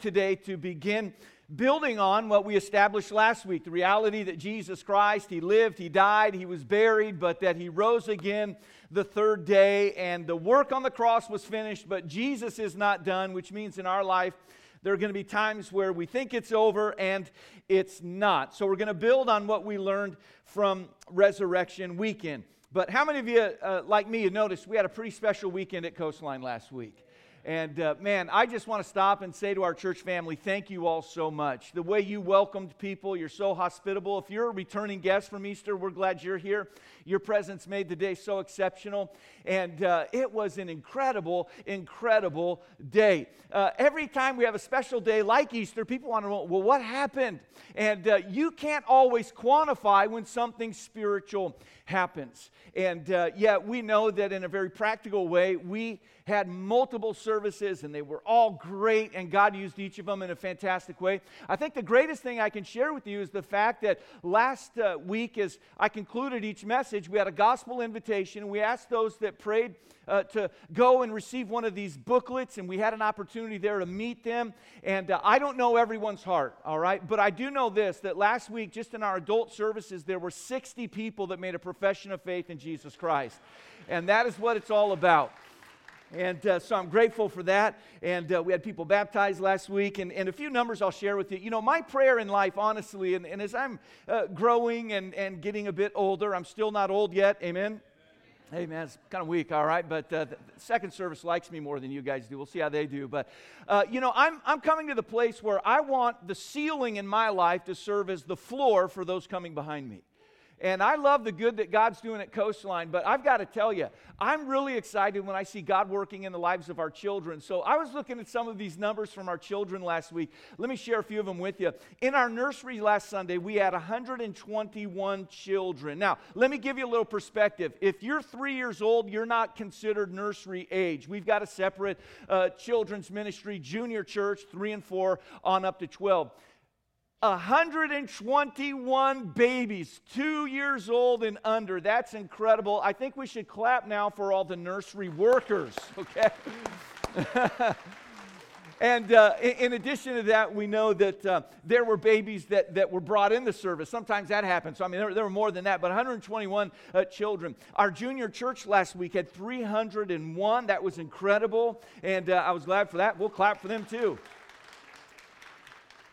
today to begin building on what we established last week the reality that Jesus Christ, He lived, He died, He was buried, but that He rose again the third day, and the work on the cross was finished, but Jesus is not done, which means in our life, there are going to be times where we think it's over and it's not. So, we're going to build on what we learned from Resurrection Weekend. But how many of you, uh, like me, you noticed we had a pretty special weekend at Coastline last week? And uh, man, I just want to stop and say to our church family, thank you all so much. The way you welcomed people, you're so hospitable. If you're a returning guest from Easter, we're glad you're here. Your presence made the day so exceptional. And uh, it was an incredible, incredible day. Uh, every time we have a special day like Easter, people want to know, well, what happened? And uh, you can't always quantify when something spiritual happens. And uh, yet, we know that in a very practical way, we had multiple services and they were all great, and God used each of them in a fantastic way. I think the greatest thing I can share with you is the fact that last uh, week, as I concluded each message, we had a gospel invitation. We asked those that prayed uh, to go and receive one of these booklets, and we had an opportunity there to meet them. And uh, I don't know everyone's heart, all right? But I do know this that last week, just in our adult services, there were 60 people that made a profession of faith in Jesus Christ. And that is what it's all about. And uh, so I'm grateful for that. And uh, we had people baptized last week, and, and a few numbers I'll share with you. You know, my prayer in life, honestly, and, and as I'm uh, growing and, and getting a bit older, I'm still not old yet, amen? Hey man, it's kind of weak, all right, but uh, the second service likes me more than you guys do. We'll see how they do. But, uh, you know, I'm, I'm coming to the place where I want the ceiling in my life to serve as the floor for those coming behind me. And I love the good that God's doing at Coastline, but I've got to tell you, I'm really excited when I see God working in the lives of our children. So I was looking at some of these numbers from our children last week. Let me share a few of them with you. In our nursery last Sunday, we had 121 children. Now, let me give you a little perspective. If you're three years old, you're not considered nursery age. We've got a separate uh, children's ministry, junior church, three and four, on up to 12. 121 babies, two years old and under. That's incredible. I think we should clap now for all the nursery workers, okay? and uh, in addition to that, we know that uh, there were babies that, that were brought in the service. Sometimes that happens. So, I mean, there, there were more than that, but 121 uh, children. Our junior church last week had 301. That was incredible. And uh, I was glad for that. We'll clap for them too.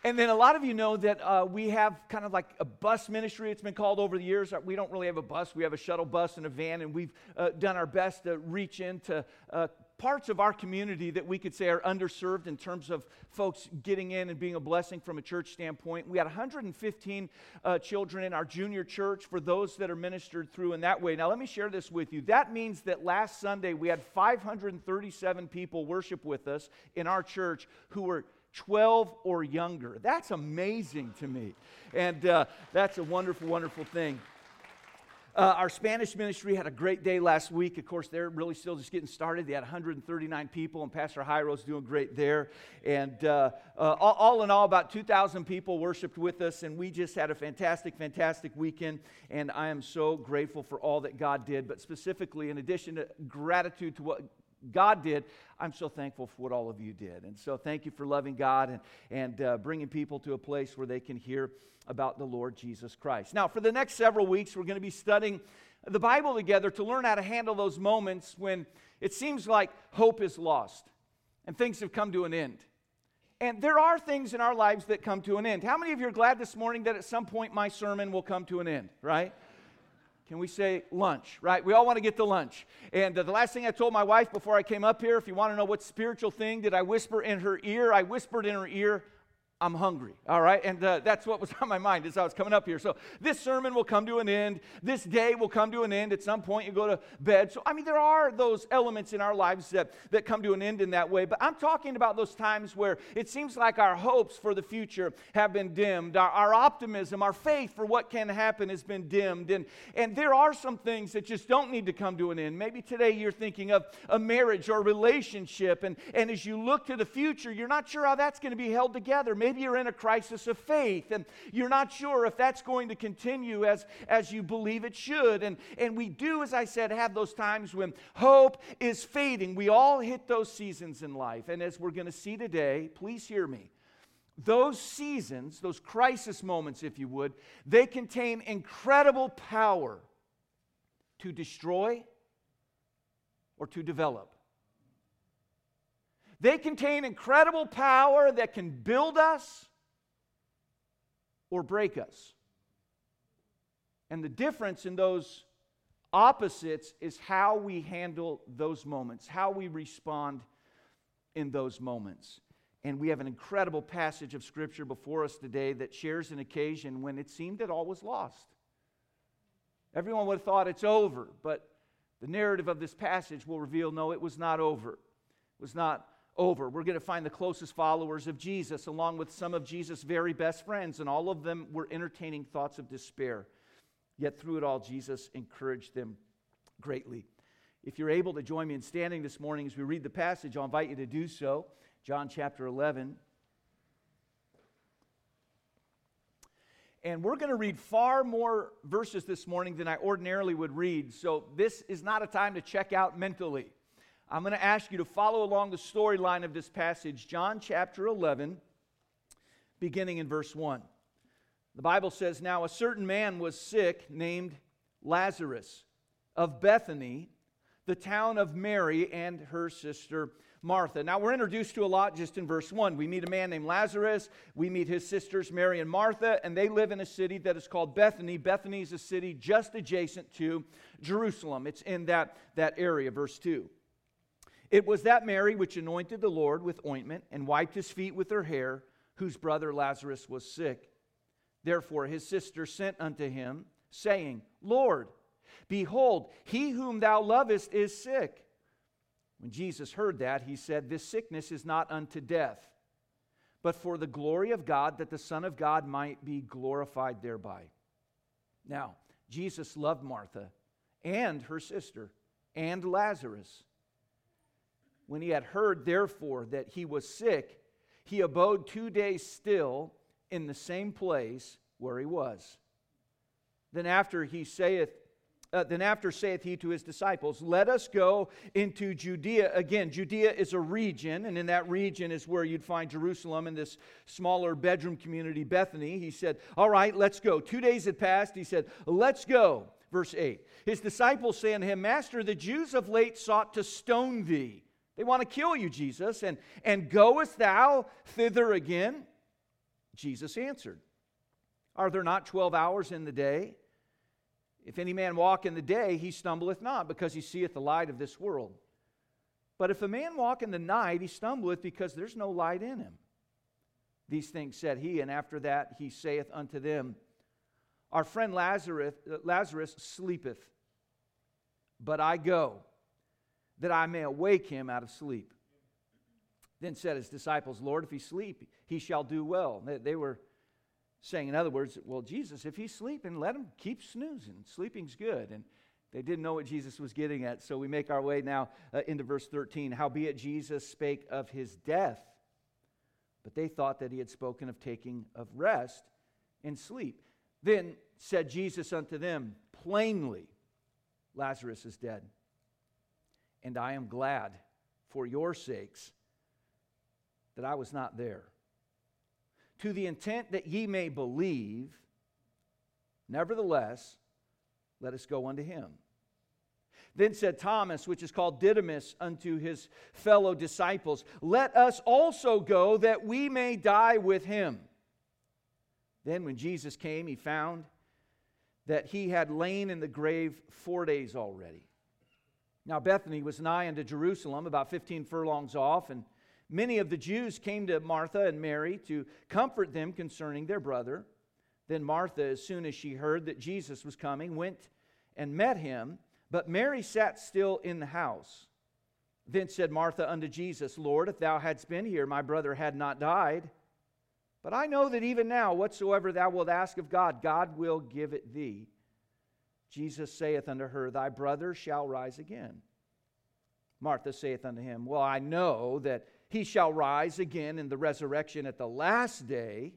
And then a lot of you know that uh, we have kind of like a bus ministry. It's been called over the years. We don't really have a bus. We have a shuttle bus and a van, and we've uh, done our best to reach into uh, parts of our community that we could say are underserved in terms of folks getting in and being a blessing from a church standpoint. We had 115 uh, children in our junior church for those that are ministered through in that way. Now, let me share this with you. That means that last Sunday we had 537 people worship with us in our church who were 12 or younger. That's amazing to me. And uh, that's a wonderful, wonderful thing. Uh, our Spanish ministry had a great day last week. Of course, they're really still just getting started. They had 139 people, and Pastor Jairo's doing great there. And uh, uh, all, all, in all, about 2,000 people worshiped with us, and we just had a fantastic, fantastic weekend. And I am so grateful for all that God did. But specifically, in addition to gratitude to what God did, I'm so thankful for what all of you did. And so thank you for loving God and, and uh, bringing people to a place where they can hear about the Lord Jesus Christ. Now, for the next several weeks, we're going to be studying the Bible together to learn how to handle those moments when it seems like hope is lost and things have come to an end. And there are things in our lives that come to an end. How many of you are glad this morning that at some point my sermon will come to an end, right? Can we say lunch, right? We all want to get to lunch. And uh, the last thing I told my wife before I came up here, if you want to know what spiritual thing did I whisper in her ear, I whispered in her ear, I'm hungry, all right? And uh, that's what was on my mind as I was coming up here. So this sermon will come to an end. This day will come to an end. At some point, you go to bed. So, I mean, there are those elements in our lives that, that come to an end in that way. But I'm talking about those times where it seems like our hopes for the future have been dimmed. Our, our optimism, our faith for what can happen has been dimmed. And, and there are some things that just don't need to come to an end. Maybe today you're thinking of a marriage or a relationship. And, and as you look to the future, you're not sure how that's going to be held together. Maybe maybe you're in a crisis of faith and you're not sure if that's going to continue as, as you believe it should. And, and we do, as I said, have those times when hope is fading. We all hit those seasons in life. And as we're going to see today, please hear me. Those seasons, those crisis moments, if you would, they contain incredible power to destroy or to develop. They contain incredible power that can build us or break us. And the difference in those opposites is how we handle those moments, how we respond in those moments. And we have an incredible passage of Scripture before us today that shares an occasion when it seemed that all was lost. Everyone would have thought it's over, but the narrative of this passage will reveal no, it was not over. It was not over. We're going to find the closest followers of Jesus, along with some of Jesus' very best friends, and all of them were entertaining thoughts of despair. Yet through it all, Jesus encouraged them greatly. If you're able to join me in standing this morning as we read the passage, I'll invite you to do so. John chapter 11. And we're going to read far more verses this morning than I ordinarily would read. So this is not a time to check out mentally. I'm going to ask you to follow along the storyline of this passage, John chapter 11, beginning in verse 1. The Bible says, Now a certain man was sick named Lazarus of Bethany, the town of Mary and her sister Martha. Now, we're introduced to a lot just in verse 1. We meet a man named Lazarus. We meet his sisters, Mary and Martha, and they live in a city that is called Bethany. Bethany is a city just adjacent to Jerusalem. It's in that, that area, verse 2. It was that Mary which anointed the Lord with ointment and wiped his feet with her hair, whose brother Lazarus was sick. Therefore, his sister sent unto him, saying, Lord, behold, he whom thou lovest is sick. When Jesus heard that, he said, This sickness is not unto death, but for the glory of God, that the Son of God might be glorified thereby. Now, Jesus loved Martha and her sister and Lazarus. When he had heard, therefore, that he was sick, he abode two days still in the same place where he was. Then after he saith, uh, then after saith he to his disciples, Let us go into Judea. Again, Judea is a region, and in that region is where you'd find Jerusalem and this smaller bedroom community, Bethany. He said, All right, let's go. Two days had passed. He said, Let's go. Verse 8. His disciples say unto him, Master, the Jews of late sought to stone thee. They want to kill you, Jesus. And, and goest thou thither again? Jesus answered, Are there not 12 hours in the day? If any man walk in the day, he stumbleth not, because he seeth the light of this world. But if a man walk in the night, he stumbleth, because there's no light in him. These things said he, and after that he saith unto them, Our friend Lazarus, Lazarus sleepeth, but I go, that I may awake him out of sleep. Then said his disciples, Lord, if he sleep, he shall do well. They, were saying, in other words, well, Jesus, if he's sleeping, let him keep snoozing. Sleeping's good. And they didn't know what Jesus was getting at. So we make our way now uh, into verse 13. Howbeit Jesus spake of his death, but they thought that he had spoken of taking of rest and sleep. Then said Jesus unto them plainly, Lazarus is dead. And I am glad for your sakes that I was not there to the intent that ye may believe. Nevertheless, let us go unto him. Then said Thomas, which is called Didymus, unto his fellow disciples, Let us also go that we may die with him. Then, when Jesus came, he found that he had lain in the grave four days already. Now, Bethany was nigh unto Jerusalem, about 15 furlongs off, and Many of the Jews came to Martha and Mary to comfort them concerning their brother. Then Martha, as soon as she heard that Jesus was coming, went and met him, but Mary sat still in the house. Then said Martha unto Jesus, Lord, if thou hadst been here, my brother had not died. But I know that even now, whatsoever thou wilt ask of God, God will give it thee. Jesus saith unto her, Thy brother shall rise again. Martha saith unto him, Well, I know that he shall rise again in the resurrection at the last day.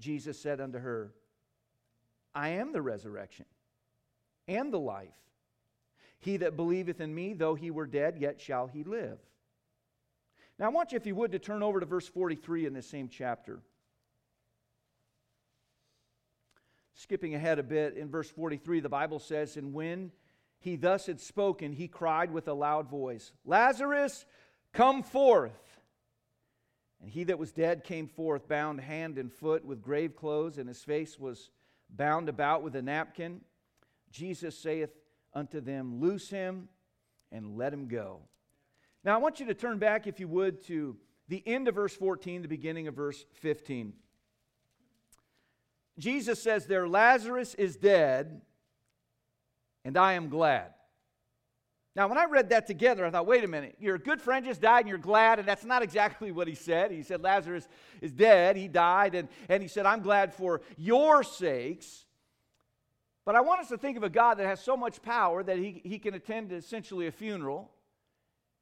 Jesus said unto her, I am the resurrection and the life. He that believeth in me, though he were dead, yet shall he live. Now, I want you, if you would, to turn over to verse 43 in this same chapter. Skipping ahead a bit, in verse 43, the Bible says, And when he thus had spoken, he cried with a loud voice, Lazarus, come forth. And he that was dead came forth, bound hand and foot with grave clothes, and his face was bound about with a napkin. Jesus saith unto them, Loose him and let him go. Now, I want you to turn back, if you would, to the end of verse 14, the beginning of verse 15. Jesus says there, Lazarus is dead, and I am glad. Now, when I read that together, I thought, wait a minute, your good friend just died and you're glad, and that's not exactly what he said. He said, Lazarus is dead, he died, and, and he said, I'm glad for your sakes. But I want us to think of a God that has so much power that he, he can attend essentially a funeral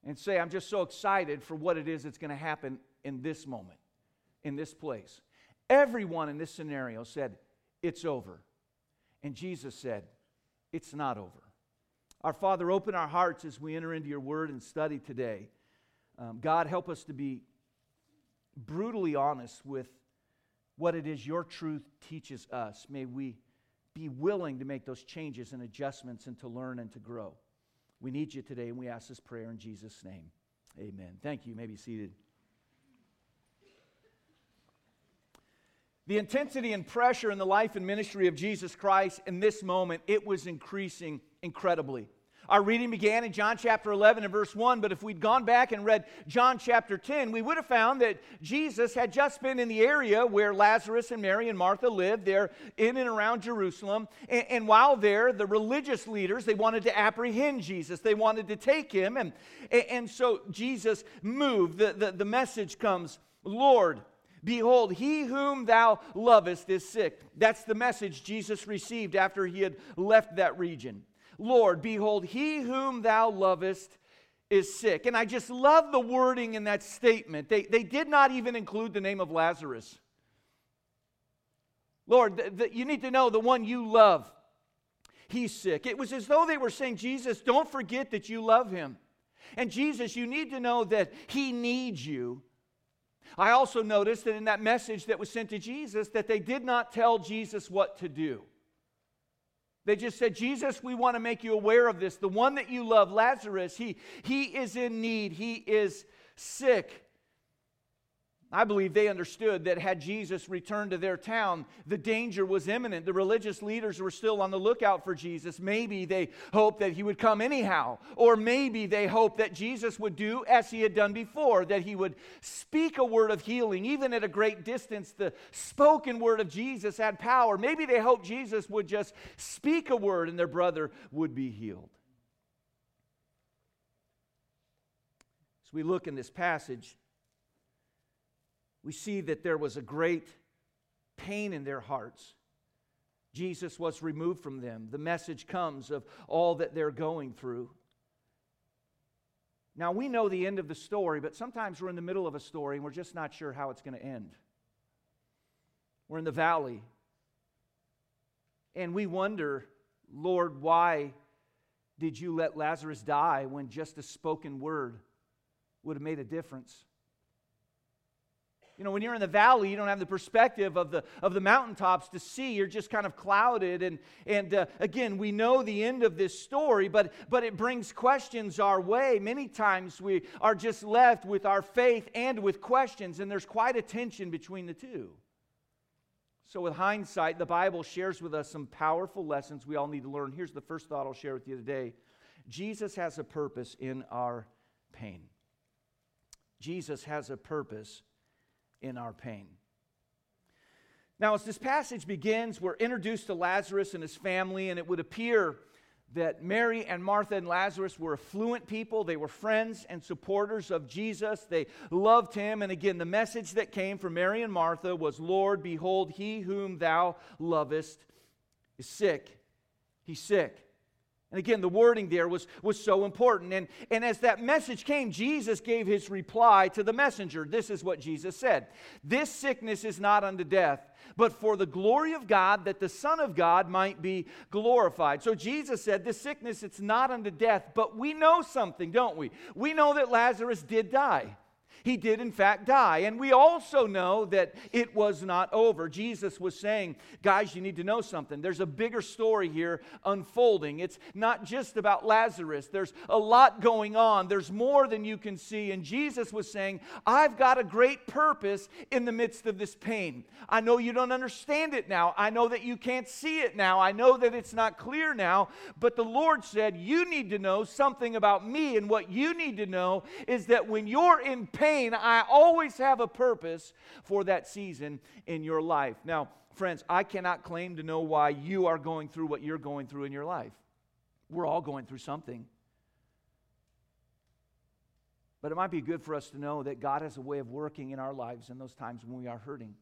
and say, I'm just so excited for what it is that's going to happen in this moment, in this place. Everyone in this scenario said, It's over. And Jesus said, It's not over. Our Father, open our hearts as we enter into your word and study today. Um, God, help us to be brutally honest with what it is your truth teaches us. May we be willing to make those changes and adjustments and to learn and to grow. We need you today, and we ask this prayer in Jesus' name. Amen. Thank you. you may be seated. The intensity and pressure in the life and ministry of Jesus Christ in this moment, it was increasing incredibly. Our reading began in John chapter 11 and verse 1, but if we'd gone back and read John chapter 10, we would have found that Jesus had just been in the area where Lazarus and Mary and Martha lived, there in and around Jerusalem. And, and while there, the religious leaders, they wanted to apprehend Jesus, they wanted to take him. And, and so Jesus moved. The, the, the message comes Lord, Behold, he whom thou lovest is sick. That's the message Jesus received after he had left that region. Lord, behold, he whom thou lovest is sick. And I just love the wording in that statement. They, they did not even include the name of Lazarus. Lord, the, the, you need to know the one you love, he's sick. It was as though they were saying, Jesus, don't forget that you love him. And Jesus, you need to know that he needs you. I also noticed that in that message that was sent to Jesus that they did not tell Jesus what to do. They just said, Jesus, we want to make you aware of this. The one that you love, Lazarus, he, he is in need, he is sick. I believe they understood that had Jesus returned to their town, the danger was imminent. The religious leaders were still on the lookout for Jesus. Maybe they hoped that he would come anyhow, or maybe they hoped that Jesus would do as he had done before, that he would speak a word of healing, even at a great distance. The spoken word of Jesus had power. Maybe they hoped Jesus would just speak a word and their brother would be healed. As we look in this passage, we see that there was a great pain in their hearts. Jesus was removed from them. The message comes of all that they're going through. Now, we know the end of the story, but sometimes we're in the middle of a story and we're just not sure how it's going to end. We're in the valley and we wonder, Lord, why did you let Lazarus die when just a spoken word would have made a difference? You know, when you're in the valley, you don't have the perspective of the, of the mountaintops to see. You're just kind of clouded. And, and uh, again, we know the end of this story, but, but it brings questions our way. Many times we are just left with our faith and with questions, and there's quite a tension between the two. So, with hindsight, the Bible shares with us some powerful lessons we all need to learn. Here's the first thought I'll share with you today Jesus has a purpose in our pain. Jesus has a purpose in our pain. Now, as this passage begins, we're introduced to Lazarus and his family, and it would appear that Mary and Martha and Lazarus were affluent people. They were friends and supporters of Jesus. They loved him. And again, the message that came from Mary and Martha was Lord, behold, he whom thou lovest is sick. He's sick. And again, the wording there was, was so important. And, and as that message came, Jesus gave his reply to the messenger. This is what Jesus said This sickness is not unto death, but for the glory of God, that the Son of God might be glorified. So Jesus said, This sickness, it's not unto death, but we know something, don't we? We know that Lazarus did die. He did, in fact, die. And we also know that it was not over. Jesus was saying, guys, you need to know something. There's a bigger story here unfolding. It's not just about Lazarus, there's a lot going on. There's more than you can see. And Jesus was saying, I've got a great purpose in the midst of this pain. I know you don't understand it now. I know that you can't see it now. I know that it's not clear now. But the Lord said, You need to know something about me. And what you need to know is that when you're in pain, I always have a purpose for that season in your life. Now, friends, I cannot claim to know why you are going through what you're going through in your life. We're all going through something. But it might be good for us to know that God has a way of working in our lives in those times when we are hurting.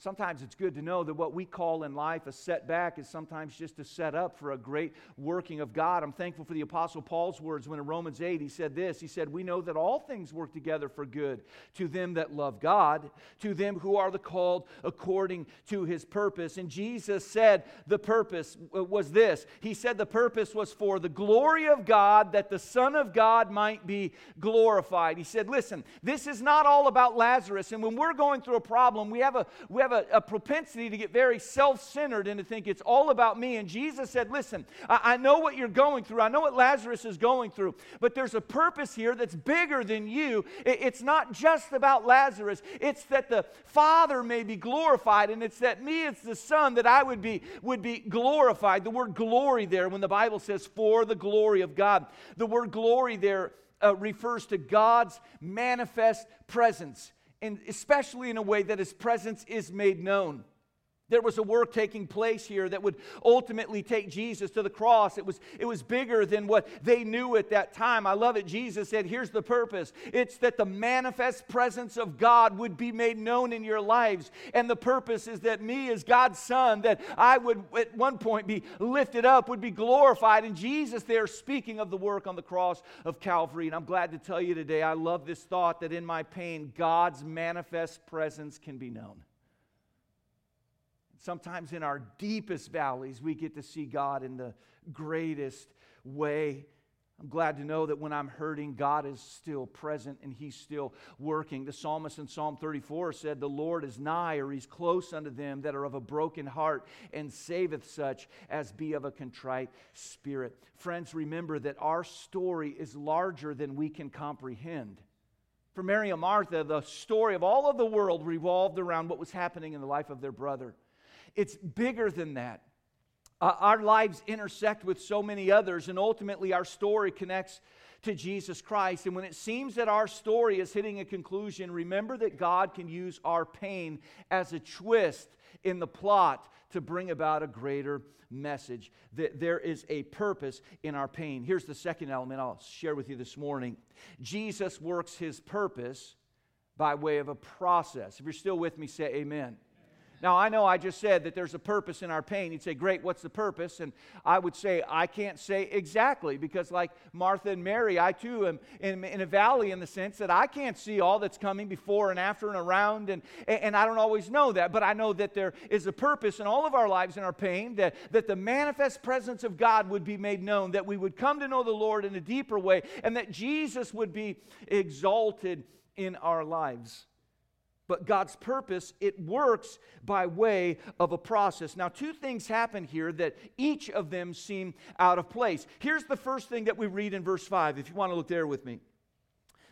Sometimes it's good to know that what we call in life a setback is sometimes just a setup for a great working of God. I'm thankful for the Apostle Paul's words when in Romans 8 he said this He said, We know that all things work together for good to them that love God, to them who are the called according to his purpose. And Jesus said the purpose uh, was this He said the purpose was for the glory of God, that the Son of God might be glorified. He said, Listen, this is not all about Lazarus. And when we're going through a problem, we have a, we have have a, a propensity to get very self centered and to think it's all about me. And Jesus said, Listen, I, I know what you're going through. I know what Lazarus is going through, but there's a purpose here that's bigger than you. It, it's not just about Lazarus, it's that the Father may be glorified, and it's that me, it's the Son, that I would be, would be glorified. The word glory there, when the Bible says for the glory of God, the word glory there uh, refers to God's manifest presence and especially in a way that his presence is made known. There was a work taking place here that would ultimately take Jesus to the cross. It was, it was bigger than what they knew at that time. I love it. Jesus said, Here's the purpose it's that the manifest presence of God would be made known in your lives. And the purpose is that me, as God's Son, that I would at one point be lifted up, would be glorified. And Jesus, there, speaking of the work on the cross of Calvary. And I'm glad to tell you today, I love this thought that in my pain, God's manifest presence can be known. Sometimes in our deepest valleys, we get to see God in the greatest way. I'm glad to know that when I'm hurting, God is still present and He's still working. The psalmist in Psalm 34 said, The Lord is nigh, or He's close unto them that are of a broken heart, and saveth such as be of a contrite spirit. Friends, remember that our story is larger than we can comprehend. For Mary and Martha, the story of all of the world revolved around what was happening in the life of their brother. It's bigger than that. Uh, our lives intersect with so many others, and ultimately our story connects to Jesus Christ. And when it seems that our story is hitting a conclusion, remember that God can use our pain as a twist in the plot to bring about a greater message. That there is a purpose in our pain. Here's the second element I'll share with you this morning Jesus works his purpose by way of a process. If you're still with me, say amen. Now, I know I just said that there's a purpose in our pain. You'd say, Great, what's the purpose? And I would say, I can't say exactly because, like Martha and Mary, I too am in, in, a valley in the sense that I can't see all that's coming before and after and around, and, and I don't always know that. But I know that there is a purpose in all of our lives in our pain, that, that the manifest presence of God would be made known, that we would come to know the Lord in a deeper way, and that Jesus would be exalted in our lives. But God's purpose, it works by way of a process. Now, two things happen here that each of them seem out of place. Here's the first thing that we read in verse 5, if you want to look there with me.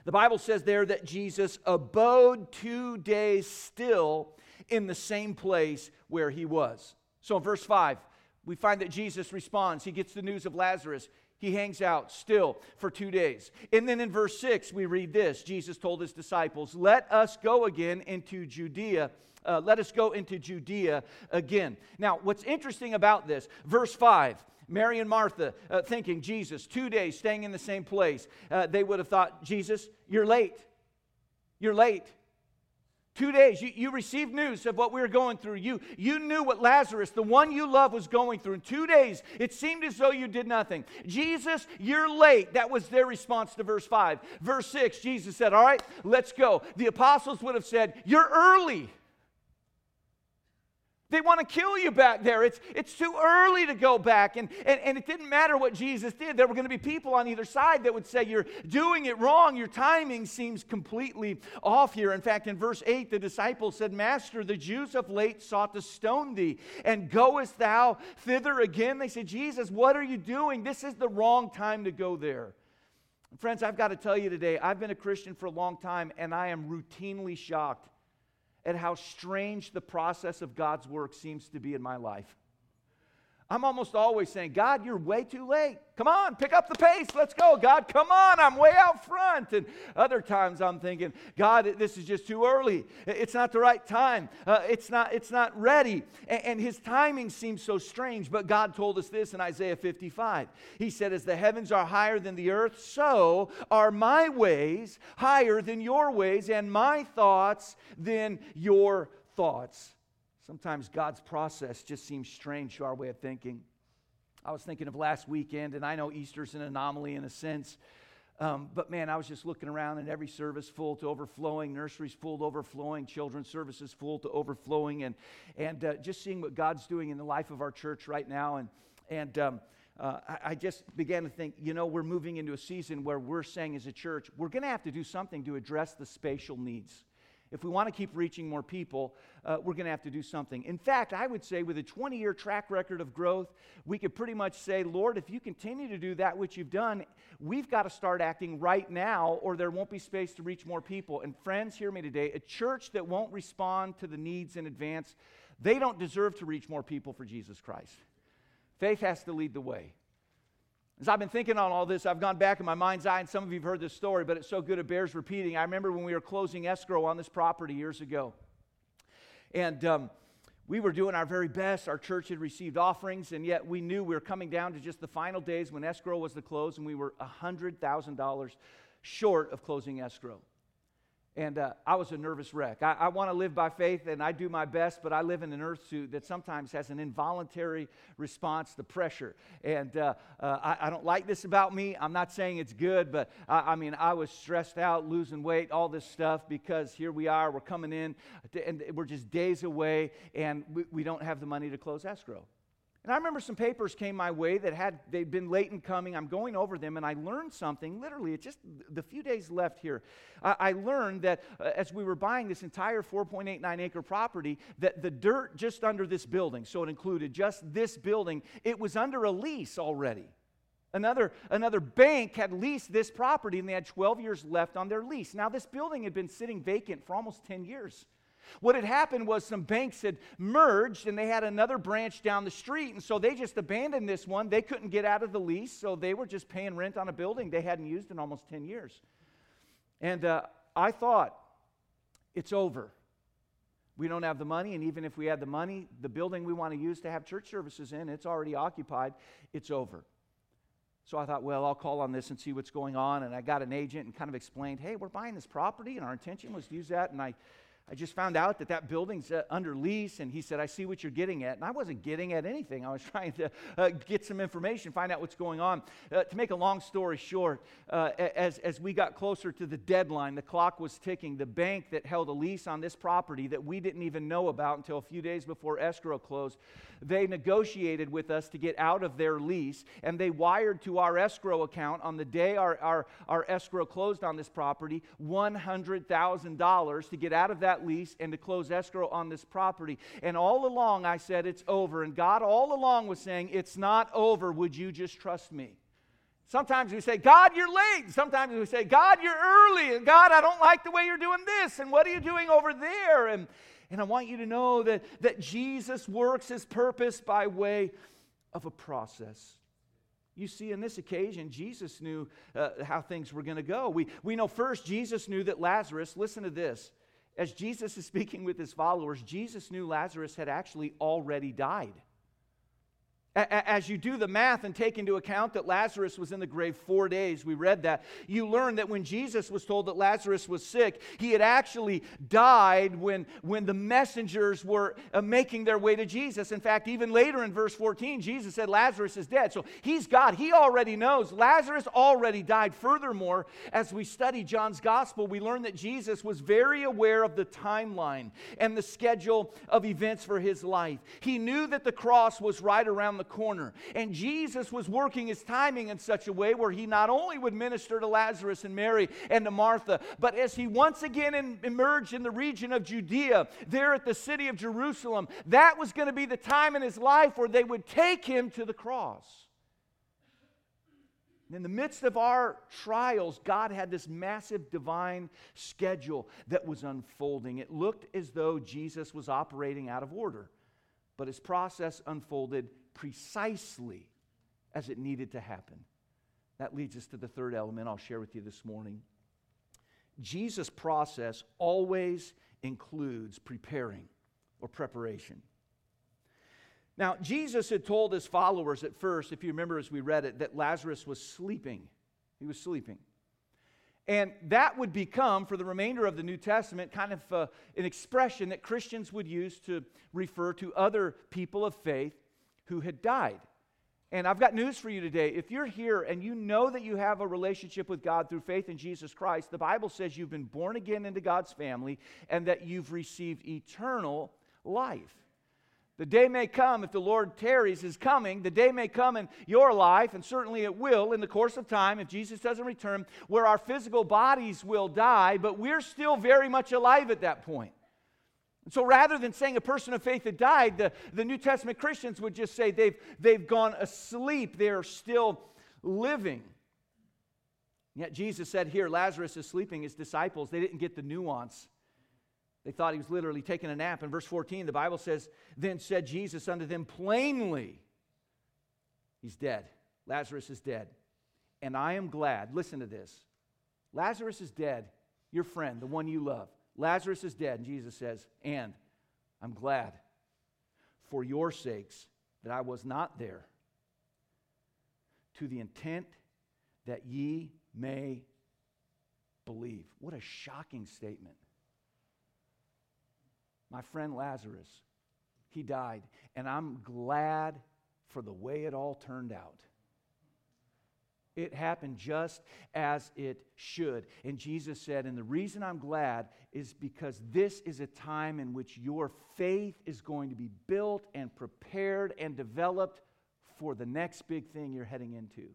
The Bible says there that Jesus abode two days still in the same place where he was. So in verse 5, we find that Jesus responds. He gets the news of Lazarus. He hangs out still for two days. And then in verse 6, we read this Jesus told his disciples, Let us go again into Judea. Uh, let us go into Judea again. Now, what's interesting about this, verse 5, Mary and Martha uh, thinking, Jesus, two days staying in the same place. Uh, they would have thought, Jesus, you're late. You're late. Two days. You, you received news of what we were going through. You, you knew what Lazarus, the one you love, was going through. In two days, it seemed as though you did nothing. Jesus, you're late. That was their response to verse 5. Verse 6, Jesus said, All right, let's go. The apostles would have said, You're early. They want to kill you back there. It's, it's too early to go back. And, and, and it didn't matter what Jesus did. There were going to be people on either side that would say, You're doing it wrong. Your timing seems completely off here. In fact, in verse 8, the disciples said, Master, the Jews of late sought to stone thee, and goest thou thither again? They said, Jesus, what are you doing? This is the wrong time to go there. Friends, I've got to tell you today, I've been a Christian for a long time, and I am routinely shocked at how strange the process of God's work seems to be in my life. I'm almost always saying, God, you're way too late. Come on, pick up the pace. Let's go. God, come on. I'm way out front. And other times I'm thinking, God, this is just too early. It's not the right time. Uh, it's, not, it's not ready. And, and his timing seems so strange. But God told us this in Isaiah 55. He said, As the heavens are higher than the earth, so are my ways higher than your ways, and my thoughts than your thoughts. Sometimes God's process just seems strange to our way of thinking. I was thinking of last weekend, and I know Easter's an anomaly in a sense. Um, but man, I was just looking around and every service full to overflowing, nurseries full to overflowing, children's services full to overflowing, and, and uh, just seeing what God's doing in the life of our church right now. And, and um, uh, I, I, just began to think, you know, we're moving into a season where we're saying as a church, we're going to have to do something to address the spatial needs. If we want to keep reaching more people, uh, we're going to have to do something. In fact, I would say with a 20 year track record of growth, we could pretty much say, Lord, if you continue to do that which you've done, we've got to start acting right now, or there won't be space to reach more people. And friends, hear me today a church that won't respond to the needs in advance, they don't deserve to reach more people for Jesus Christ. Faith has to lead the way. As I've been thinking on all this, I've gone back in my mind's eye, and some of you have heard this story, but it's so good it bears repeating. I remember when we were closing escrow on this property years ago. And um, we were doing our very best. Our church had received offerings, and yet we knew we were coming down to just the final days when escrow was to close, and we were $100,000 short of closing escrow. And uh, I was a nervous wreck. I, I want to live by faith and I do my best, but I live in an earth suit that sometimes has an involuntary response to pressure. And uh, uh, I, I, don't like this about me. I'm not saying it's good, but I, I, mean, I was stressed out, losing weight, all this stuff because here we are, we're coming in, and we're just days away, and we, we don't have the money to close escrow. And I remember some papers came my way that had they'd been late in coming. I'm going over them, and I learned something. Literally, it's just the few days left here. I, I learned that uh, as we were buying this entire 4.89 acre property, that the dirt just under this building, so it included just this building, it was under a lease already. Another, another bank had leased this property and they had 12 years left on their lease. Now, this building had been sitting vacant for almost 10 years. What had happened was some banks had merged and they had another branch down the street. And so they just abandoned this one. They couldn't get out of the lease, so they were just paying rent on a building they hadn't used in almost 10 years. And uh, I thought, it's over. We don't have the money, and even if we had the money, the building we want to use to have church services in, it's already occupied. It's over. So I thought, well, I'll call on this and see what's going on. And I got an agent and kind of explained, hey, we're buying this property, and our intention was to use that. And I I just found out that that building's uh, under lease, and he said, I see what you're getting at. And I wasn't getting at anything. I was trying to uh, get some information, find out what's going on. Uh, to make a long story short, uh, as, as we got closer to the deadline, the clock was ticking. The bank that held a lease on this property that we didn't even know about until a few days before escrow closed, they negotiated with us to get out of their lease, and they wired to our escrow account on the day our, our, our escrow closed on this property $100,000 to get out of that that lease and to close escrow on this property. And all along I said, It's over. And God all along was saying, It's not over. Would you just trust me? Sometimes we say, God, you're late. Sometimes we say, God, you're early. And God, I don't like the way you're doing this. And what are you doing over there? And, and I want you to know that, that Jesus works his purpose by way of a process. You see, in this occasion, Jesus knew uh, how things were going to go. We, we know first, Jesus knew that Lazarus, listen to this, as Jesus is speaking with his followers, Jesus knew Lazarus had actually already died. As you do the math and take into account that Lazarus was in the grave four days, we read that, you learn that when Jesus was told that Lazarus was sick, he had actually died when, when the messengers were uh, making their way to Jesus. In fact, even later in verse 14, Jesus said, Lazarus is dead. So he's God. He already knows. Lazarus already died. Furthermore, as we study John's gospel, we learn that Jesus was very aware of the timeline and the schedule of events for his life. He knew that the cross was right around the corner. And Jesus was working his timing in such a way where he not only would minister to Lazarus and Mary and to Martha, but as he once again in, emerged in the region of Judea, there at the city of Jerusalem, that was going to be the time in his life where they would take him to the cross. In the midst of our trials, God had this massive divine schedule that was unfolding. It looked as though Jesus was operating out of order, but his process unfolded precisely as it needed to happen. That leads us to the third element I'll share with you this morning. Jesus' process always includes preparing or preparation. Now, Jesus had told his followers at first, if you remember as we read it, that Lazarus was sleeping. He was sleeping. And that would become, for the remainder of the New Testament, kind of uh, an expression that Christians would use to refer to other people of faith who had died. And I've got news for you today. If you're here and you know that you have a relationship with God through faith in Jesus Christ, the Bible says you've been born again into God's family and that you've received eternal life. The day may come, if the Lord tarries is coming, the day may come in your life, and certainly it will in the course of time if Jesus doesn't return, where our physical bodies will die, but we're still very much alive at that point. And so rather than saying a person of faith had died, the, the New Testament Christians would just say they've, they've gone asleep. They're still living. Yet Jesus said here, Lazarus is sleeping. His disciples, they didn't get the nuance. They thought he was literally taking a nap. In verse 14, the Bible says, Then said Jesus unto them plainly, He's dead. Lazarus is dead. And I am glad. Listen to this Lazarus is dead, your friend, the one you love. Lazarus is dead. And Jesus says, And I'm glad for your sakes that I was not there, to the intent that ye may believe. What a shocking statement. My friend Lazarus, he died, and I'm glad for the way it all turned out. It happened just as it should. And Jesus said, And the reason I'm glad is because this is a time in which your faith is going to be built and prepared and developed for the next big thing you're heading into.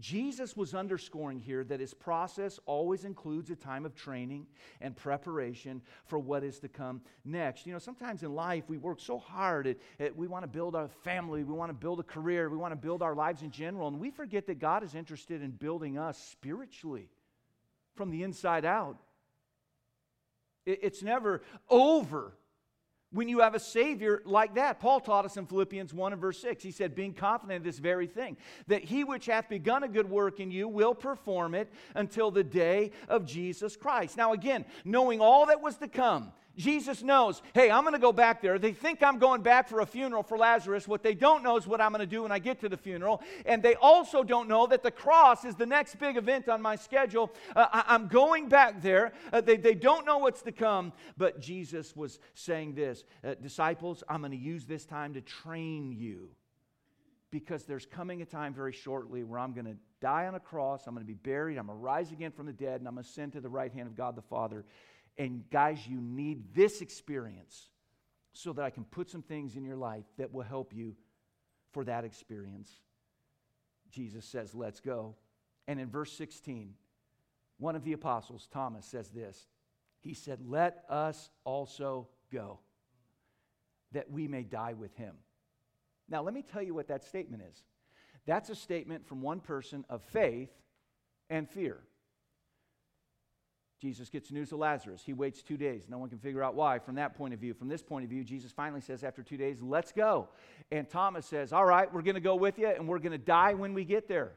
Jesus was underscoring here that his process always includes a time of training and preparation for what is to come next. You know, sometimes in life we work so hard at, at we want to build a family, we want to build a career, we want to build our lives in general, and we forget that God is interested in building us spiritually from the inside out. It, it's never over when you have a Savior like that. Paul taught us in Philippians 1 and verse 6. He said, Being confident of this very thing, that he which hath begun a good work in you will perform it until the day of Jesus Christ. Now, again, knowing all that was to come, Jesus knows, hey, I'm going to go back there. They think I'm going back for a funeral for Lazarus. What they don't know is what I'm going to do when I get to the funeral. And they also don't know that the cross is the next big event on my schedule. Uh, I, am going back there. Uh, they, they don't know what's to come. But Jesus was saying this uh, Disciples, I'm going to use this time to train you because there's coming a time very shortly where I'm going to die on a cross, I'm going to be buried, I'm going to rise again from the dead, and I'm going to ascend to the right hand of God the Father. And guys, you need this experience so that I can put some things in your life that will help you for that experience. Jesus says, Let's go. And in verse 16, one of the apostles, Thomas, says this He said, Let us also go, that we may die with him. Now, let me tell you what that statement is. That's a statement from one person of faith and fear. Jesus gets news of Lazarus. He waits two days. No one can figure out why from that point of view. From this point of view, Jesus finally says, after two days, let's go. And Thomas says, All right, we're going to go with you, and we're going to die when we get there.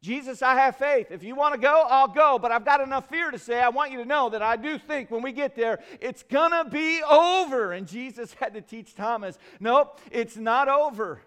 Jesus, I have faith. If you want to go, I'll go. But I've got enough fear to say, I want you to know that I do think when we get there, it's going to be over. And Jesus had to teach Thomas, nope, it's not over.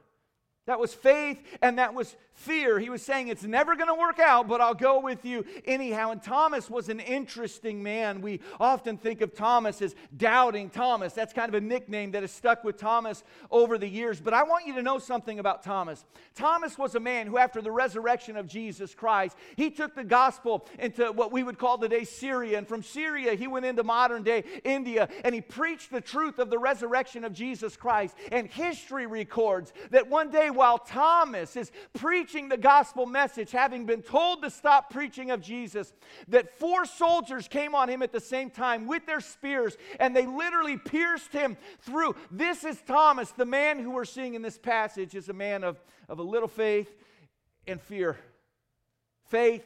That was faith and that was fear. He was saying, It's never going to work out, but I'll go with you anyhow. And Thomas was an interesting man. We often think of Thomas as doubting Thomas. That's kind of a nickname that has stuck with Thomas over the years. But I want you to know something about Thomas. Thomas was a man who, after the resurrection of Jesus Christ, he took the gospel into what we would call today Syria. And from Syria, he went into modern day India and he preached the truth of the resurrection of Jesus Christ. And history records that one day, while Thomas is preaching the gospel message, having been told to stop preaching of Jesus, that four soldiers came on him at the same time with their spears and they literally pierced him through. This is Thomas, the man who we're seeing in this passage, is a man of, of a little faith and fear. Faith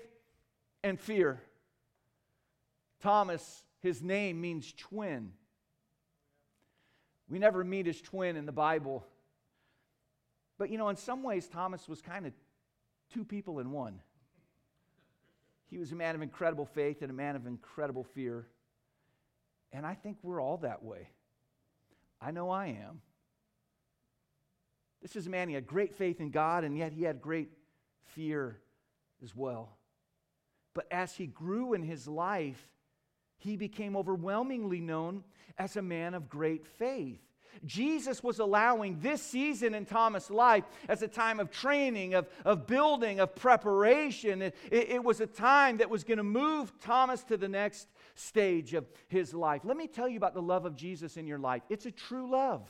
and fear. Thomas, his name means twin. We never meet his twin in the Bible. But you know, in some ways, Thomas was kind of two people in one. He was a man of incredible faith and a man of incredible fear. And I think we're all that way. I know I am. This is a man, he had great faith in God, and yet he had great fear as well. But as he grew in his life, he became overwhelmingly known as a man of great faith. Jesus was allowing this season in Thomas' life as a time of training, of, of building, of preparation. It, it, it was a time that was going to move Thomas to the next stage of his life. Let me tell you about the love of Jesus in your life. It's a true love.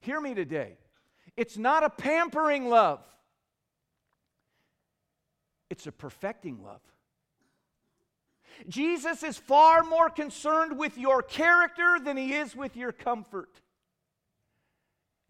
Hear me today. It's not a pampering love, it's a perfecting love. Jesus is far more concerned with your character than he is with your comfort.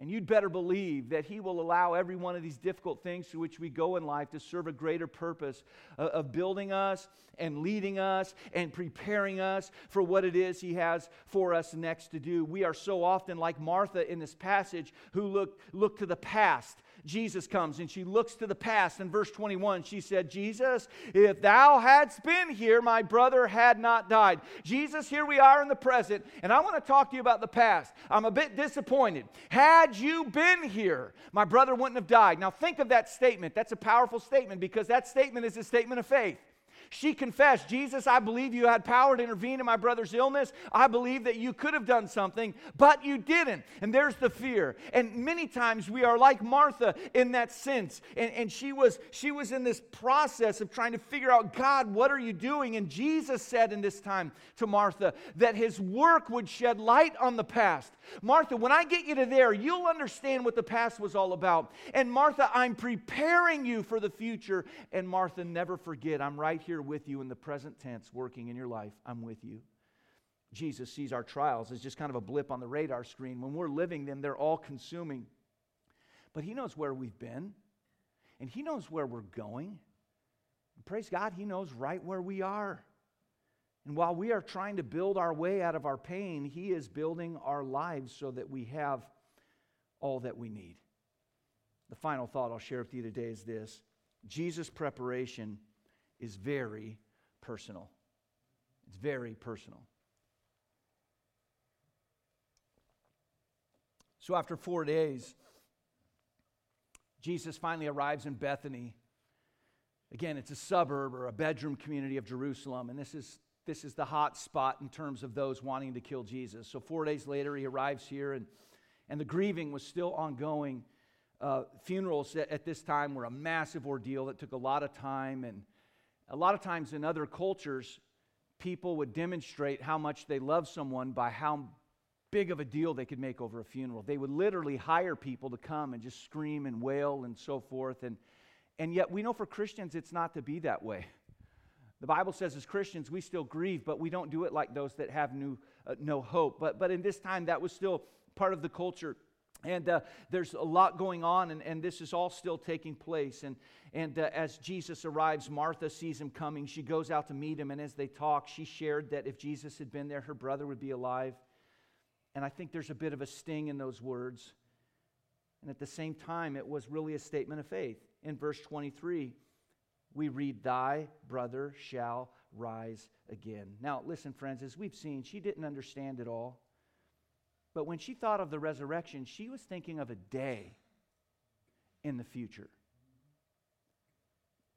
And you'd better believe that He will allow every one of these difficult things through which we go in life to serve a greater purpose uh, of building us and leading us and preparing us for what it is He has for us next to do. We are so often like Martha in this passage who look, look to the past Jesus comes and she looks to the past. In verse 21, she said, Jesus, if thou hadst been here, my brother had not died. Jesus, here we are in the present, and I want to talk to you about the past. I'm a bit disappointed. Had you been here, my brother wouldn't have died. Now, think of that statement. That's a powerful statement because that statement is a statement of faith. She confessed, Jesus, I believe you had power to intervene in my brother's illness. I believe that you could have done something, but you didn't. And there's the fear. And many times we are like Martha in that sense. And, and she was she was in this process of trying to figure out, God, what are you doing? And Jesus said in this time to Martha that his work would shed light on the past. Martha, when I get you to there, you'll understand what the past was all about. And Martha, I'm preparing you for the future. And Martha, never forget, I'm right here here with you in the present tense, working in your life. I'm with you. Jesus sees our trials as just kind of a blip on the radar screen. When we're living them, they're all consuming. But He knows where we've been, and He knows where we're going. And praise God, He knows right where we are. And while we are trying to build our way out of our pain, He is building our lives so that we have all that we need. The final thought I'll share with you today is this Jesus' preparation is very personal. It's very personal. So after four days, Jesus finally arrives in Bethany. Again, it's a suburb or a bedroom community of Jerusalem, and this is, this is the hot spot in terms of those wanting to kill Jesus. So, four days later, he arrives here, and, and the grieving was still ongoing. Uh, funerals at, at this time were a massive ordeal that took a lot of time, and a lot of times in other cultures, people would demonstrate how much they love someone by how big of a deal they could make over a funeral. They would literally hire people to come and just scream and wail and so forth. And, and yet, we know for Christians, it's not to be that way. The Bible says as Christians, we still grieve, but we don't do it like those that have new, uh, no hope. But, but in this time, that was still part of the culture. And uh, there's a lot going on, and, and this is all still taking place. And, and uh, as Jesus arrives, Martha sees him coming. She goes out to meet him, and as they talk, she shared that if Jesus had been there, her brother would be alive. And I think there's a bit of a sting in those words. And at the same time, it was really a statement of faith. In verse 23, we read, Thy brother shall rise again. Now, listen, friends, as we've seen, she didn't understand it all. But when she thought of the resurrection, she was thinking of a day in the future.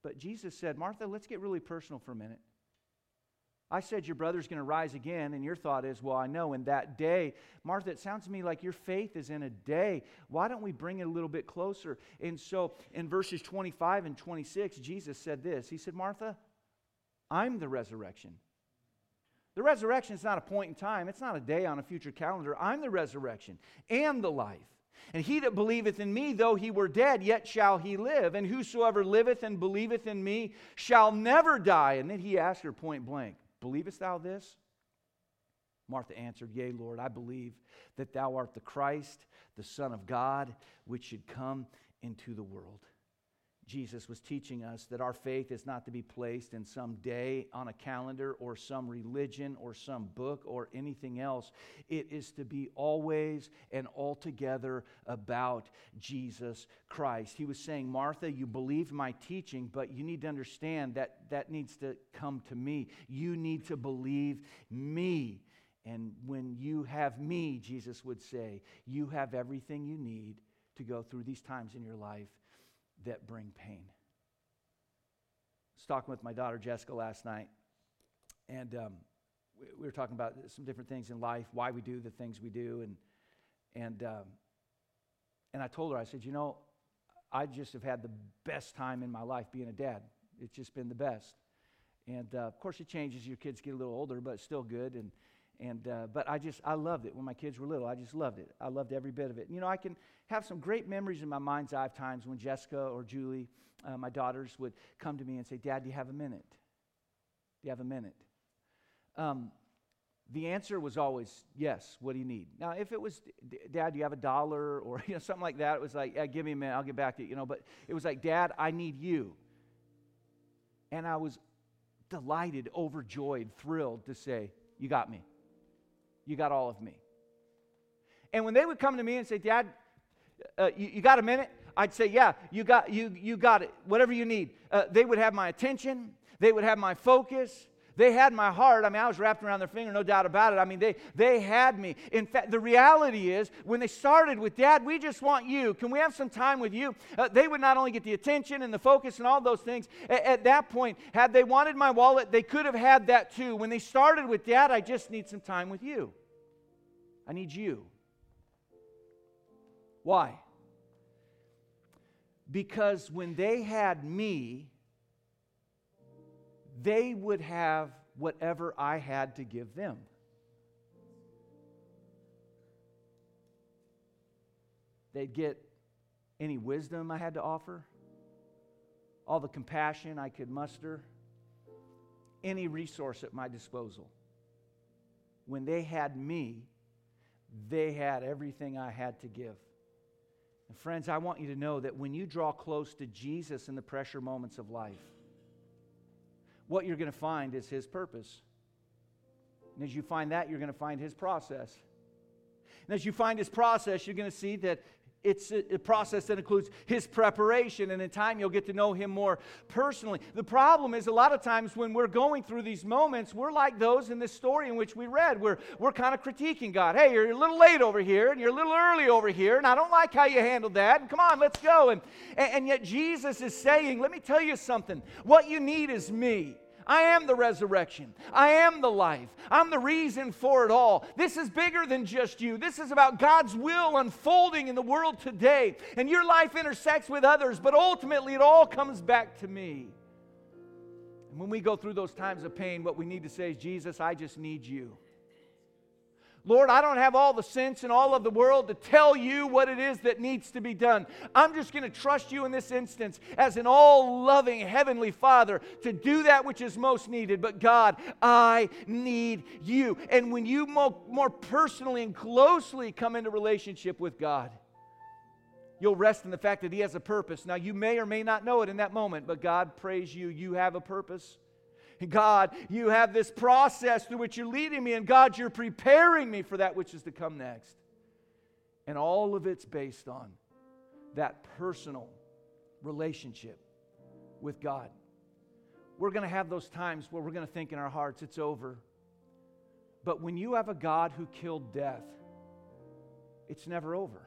But Jesus said, Martha, let's get really personal for a minute. I said your brother's going to rise again, and your thought is, well, I know in that day. Martha, it sounds to me like your faith is in a day. Why don't we bring it a little bit closer? And so in verses 25 and 26, Jesus said this He said, Martha, I'm the resurrection. The resurrection is not a point in time, it's not a day on a future calendar. I'm the resurrection and the life. And he that believeth in me, though he were dead, yet shall he live. And whosoever liveth and believeth in me shall never die. And then he asked her point blank, Believest thou this? Martha answered, Yea, Lord, I believe that thou art the Christ, the Son of God, which should come into the world. Jesus was teaching us that our faith is not to be placed in some day on a calendar or some religion or some book or anything else. It is to be always and altogether about Jesus Christ. He was saying, Martha, you believed my teaching, but you need to understand that that needs to come to me. You need to believe me. And when you have me, Jesus would say, you have everything you need to go through these times in your life that bring pain. I was talking with my daughter Jessica last night, and um, we, we, were talking about some different things in life, why we do the things we do, and and um, and I told her, I said, you know, I just have had the best time in my life being a dad. It's just been the best, and uh, of course it changes. Your kids get a little older, but it's still good, and and uh, but I just I loved it when my kids were little. I just loved it. I loved every bit of it. You know, I can have some great memories in my mind's eye of times when Jessica or Julie, uh, my daughters, would come to me and say, "Dad, do you have a minute? Do you have a minute?" Um, the answer was always yes. What do you need? Now, if it was, Dad, do you have a dollar or you know something like that? It was like, yeah, give me a minute. I'll get back to you. You know, but it was like, Dad, I need you. And I was delighted, overjoyed, thrilled to say, "You got me." You got all of me. And when they would come to me and say, Dad, uh, you, you, got a minute? I'd say, Yeah, you got, you, you got it, whatever you need. Uh, they would have my attention, they would have my focus, they had my heart. I mean, I was wrapped around their finger, no doubt about it. I mean, they, they had me. In fact, the reality is, when they started with, Dad, we just want you. Can we have some time with you? Uh, they would not only get the attention and the focus and all those things. A- at that point, had they wanted my wallet, they could have had that too. When they started with, Dad, I just need some time with you. I need you. Why? Because when they had me, they would have whatever I had to give them. They'd get any wisdom I had to offer, all the compassion I could muster, any resource at my disposal. When they had me, they had everything I had to give. And friends, I want you to know that when you draw close to Jesus in the pressure moments of life, what you're going to find is His purpose. And as you find that, you're going to find His process. And as you find His process, you're going to see that it's a, process that includes his preparation, and in time you'll get to know him more personally. The problem is, a lot of times when we're going through these moments, we're like those in this story in which we read. We're, we're kind of critiquing God. Hey, you're a little late over here, and you're a little early over here, and I don't like how you handled that, and come on, let's go. And, and yet Jesus is saying, Let me tell you something. What you need is me. I am the resurrection. I am the life. I'm the reason for it all. This is bigger than just you. This is about God's will unfolding in the world today. And your life intersects with others, but ultimately it all comes back to me. And when we go through those times of pain, what we need to say is, Jesus, I just need you. Lord, I don't have all the sense in all of the world to tell you what it is that needs to be done. I'm just going to trust you in this instance as an all loving Heavenly Father to do that which is most needed. But God, I need you. And when you more, more personally and closely come into relationship with God, you'll rest in the fact that He has a purpose. Now, you may or may not know it in that moment, but God, praise you, you have a purpose. God, you have this process through which you're leading me, and God, you're preparing me for that which is to come next. And all of it's based on that personal relationship with God. we're going to have those times where we're going to think in our hearts, it's over. But when you have a God who killed death, it's never over.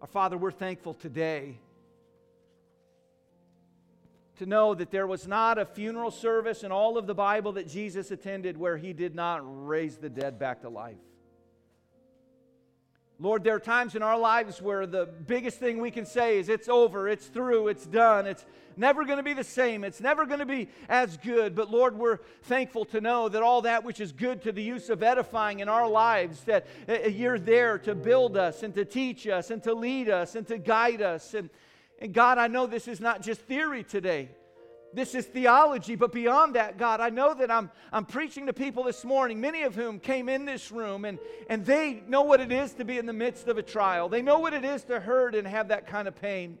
Our Father, we're thankful today to know that there was not a funeral service in all of the Bible that Jesus attended where he did not raise the dead back to life. Lord, there are times in our lives where the biggest thing we can say is it's over, it's through, it's done, it's never going to be the same, it's never going to be as good. But Lord, we're thankful to know that all that which is good to the use of edifying in our lives, that uh, uh, you're there to build us and to teach us and to lead us and to guide us. And, and God, I know this is not just theory today. This is theology, but beyond that, God, I know that I'm, I'm preaching to people this morning, many of whom came in this room and, and they know what it is to be in the midst of a trial. They know what it is to hurt and have that kind of pain.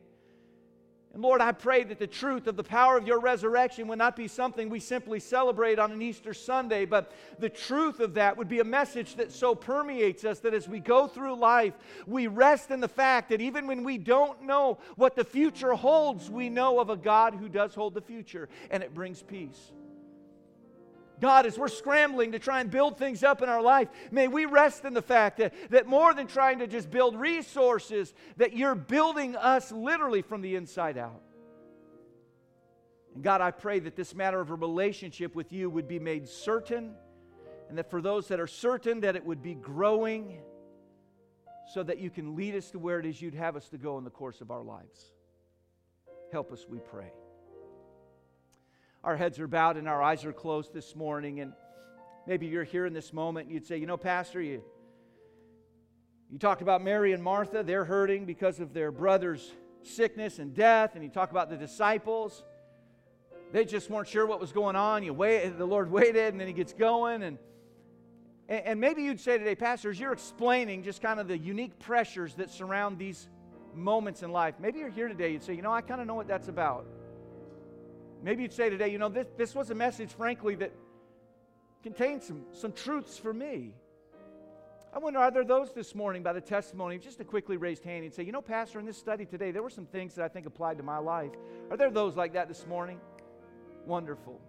And Lord, I pray that the truth of the power of your resurrection would not be something we simply celebrate on an Easter Sunday, but the truth of that would be a message that so permeates us that as we go through life, we rest in the fact that even when we don't know what the future holds, we know of a God who does hold the future, and it brings peace. God, as we're scrambling to try and build things up in our life, may we rest in the fact that, that more than trying to just build resources, that you're building us literally from the inside out. And God, I pray that this matter of a relationship with you would be made certain, and that for those that are certain, that it would be growing so that you can lead us to where it is you'd have us to go in the course of our lives. Help us, we pray our heads are bowed and our eyes are closed this morning, and maybe you're here in this moment and you'd say, You know, Pastor, you, you talked about Mary and Martha. They're hurting because of their brother's sickness and death, and you talk about the disciples. They just weren't sure what was going on. You wait, the Lord waited, and then He gets going, and and maybe you'd say today, Pastors, you're explaining just kind of the unique pressures that surround these moments in life. Maybe you're here today, you'd say, you know, I kind of know what that's about. Maybe you'd say today, you know, this, this was a message, frankly, that contained some, some truths for me. I wonder, are there those this morning by the testimony, just a quickly raised hand, and say, you know, Pastor, in this study today, there were some things that I think applied to my life. Are there those like that this morning? Wonderful.